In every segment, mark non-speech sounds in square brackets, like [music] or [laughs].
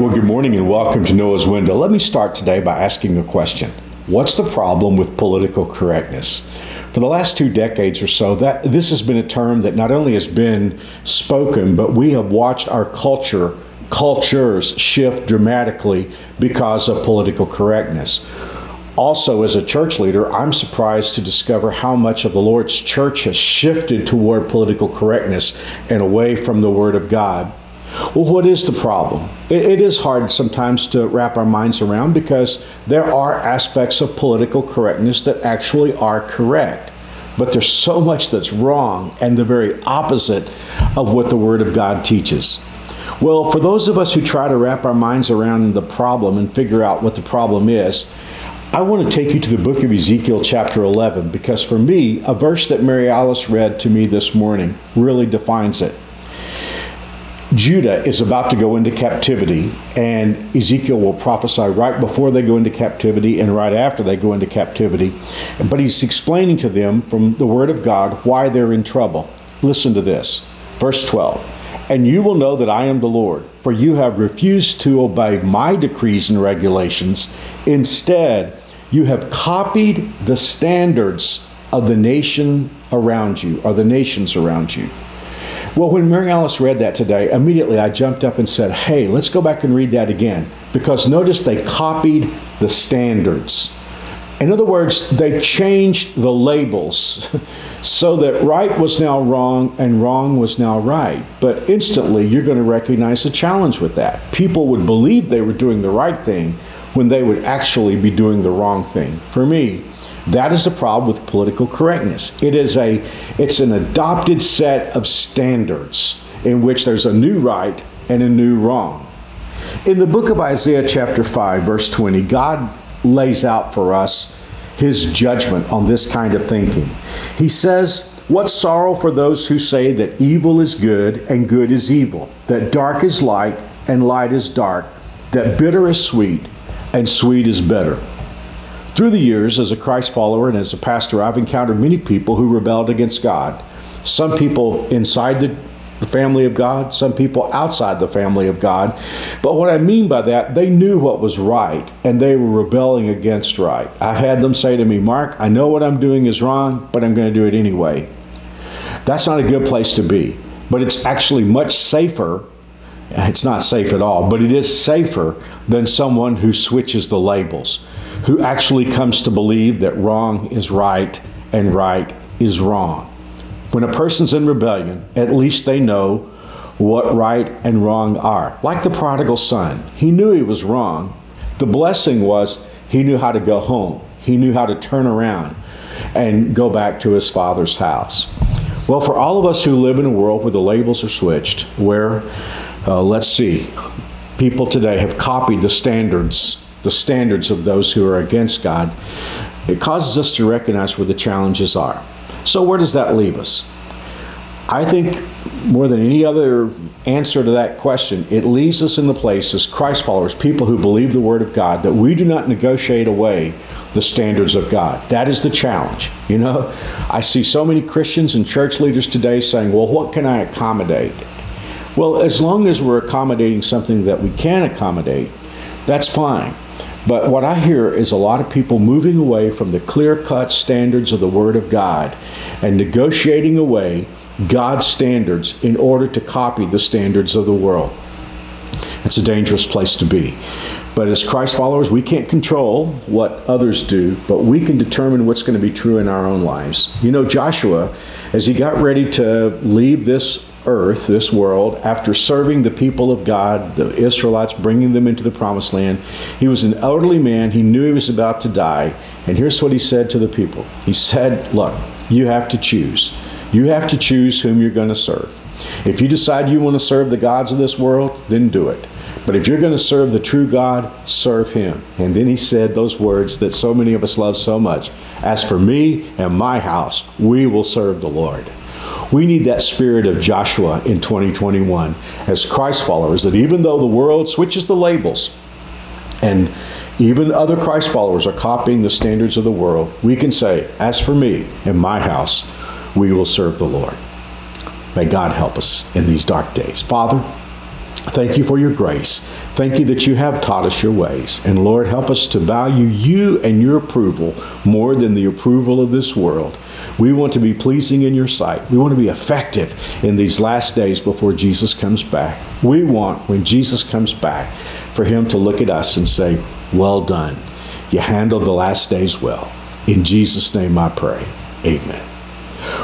Well, good morning and welcome to Noah's Window. Let me start today by asking a question. What's the problem with political correctness? For the last two decades or so, that this has been a term that not only has been spoken, but we have watched our culture, cultures shift dramatically because of political correctness. Also, as a church leader, I'm surprised to discover how much of the Lord's church has shifted toward political correctness and away from the Word of God. Well, what is the problem? It, it is hard sometimes to wrap our minds around because there are aspects of political correctness that actually are correct. But there's so much that's wrong and the very opposite of what the Word of God teaches. Well, for those of us who try to wrap our minds around the problem and figure out what the problem is, I want to take you to the book of Ezekiel, chapter 11, because for me, a verse that Mary Alice read to me this morning really defines it. Judah is about to go into captivity, and Ezekiel will prophesy right before they go into captivity and right after they go into captivity. But he's explaining to them from the Word of God why they're in trouble. Listen to this. Verse 12 And you will know that I am the Lord, for you have refused to obey my decrees and regulations. Instead, you have copied the standards of the nation around you, or the nations around you. Well, when Mary Alice read that today, immediately I jumped up and said, hey, let's go back and read that again. Because notice they copied the standards. In other words, they changed the labels [laughs] so that right was now wrong and wrong was now right. But instantly, you're going to recognize the challenge with that. People would believe they were doing the right thing when they would actually be doing the wrong thing. For me, that is the problem with political correctness. It is a it's an adopted set of standards in which there's a new right and a new wrong. In the book of Isaiah chapter 5 verse 20, God lays out for us his judgment on this kind of thinking. He says, "What sorrow for those who say that evil is good and good is evil, that dark is light and light is dark, that bitter is sweet and sweet is bitter." Through the years, as a Christ follower and as a pastor, I've encountered many people who rebelled against God. Some people inside the, family of God, some people outside the family of God. But what I mean by that, they knew what was right and they were rebelling against right. I've had them say to me, Mark, I know what I'm doing is wrong, but I'm going to do it anyway. That's not a good place to be. But it's actually much safer it's not safe at all, but it is safer than someone who switches the labels who actually comes to believe that wrong is right and right is wrong. When a person's in rebellion, at least they know what right and wrong are. Like the prodigal son, he knew he was wrong. The blessing was he knew how to go home, he knew how to turn around and go back to his father's house. Well, for all of us who live in a world where the labels are switched, where, uh, let's see, people today have copied the standards the standards of those who are against God, it causes us to recognize where the challenges are. So, where does that leave us? I think more than any other answer to that question, it leaves us in the place as Christ followers, people who believe the Word of God, that we do not negotiate away the standards of God. That is the challenge. You know, I see so many Christians and church leaders today saying, well, what can I accommodate? Well, as long as we're accommodating something that we can accommodate, that's fine. But what I hear is a lot of people moving away from the clear cut standards of the Word of God and negotiating away God's standards in order to copy the standards of the world. It's a dangerous place to be. But as Christ followers, we can't control what others do, but we can determine what's going to be true in our own lives. You know, Joshua, as he got ready to leave this earth, this world, after serving the people of God, the Israelites, bringing them into the promised land. He was an elderly man. He knew he was about to die. And here's what he said to the people He said, Look, you have to choose. You have to choose whom you're going to serve. If you decide you want to serve the gods of this world, then do it. But if you're going to serve the true God, serve Him. And then he said those words that so many of us love so much As for me and my house, we will serve the Lord. We need that spirit of Joshua in 2021 as Christ followers, that even though the world switches the labels and even other Christ followers are copying the standards of the world, we can say, As for me and my house, we will serve the Lord. May God help us in these dark days. Father, Thank you for your grace. Thank you that you have taught us your ways. And Lord, help us to value you and your approval more than the approval of this world. We want to be pleasing in your sight. We want to be effective in these last days before Jesus comes back. We want, when Jesus comes back, for him to look at us and say, Well done. You handled the last days well. In Jesus' name I pray. Amen.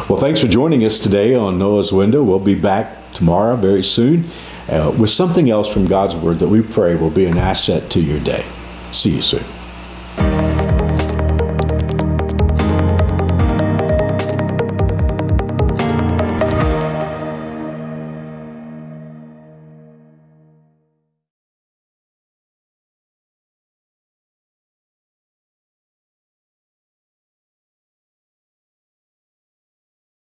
Well, thanks for joining us today on Noah's Window. We'll be back tomorrow very soon uh, with something else from God's Word that we pray will be an asset to your day. See you soon.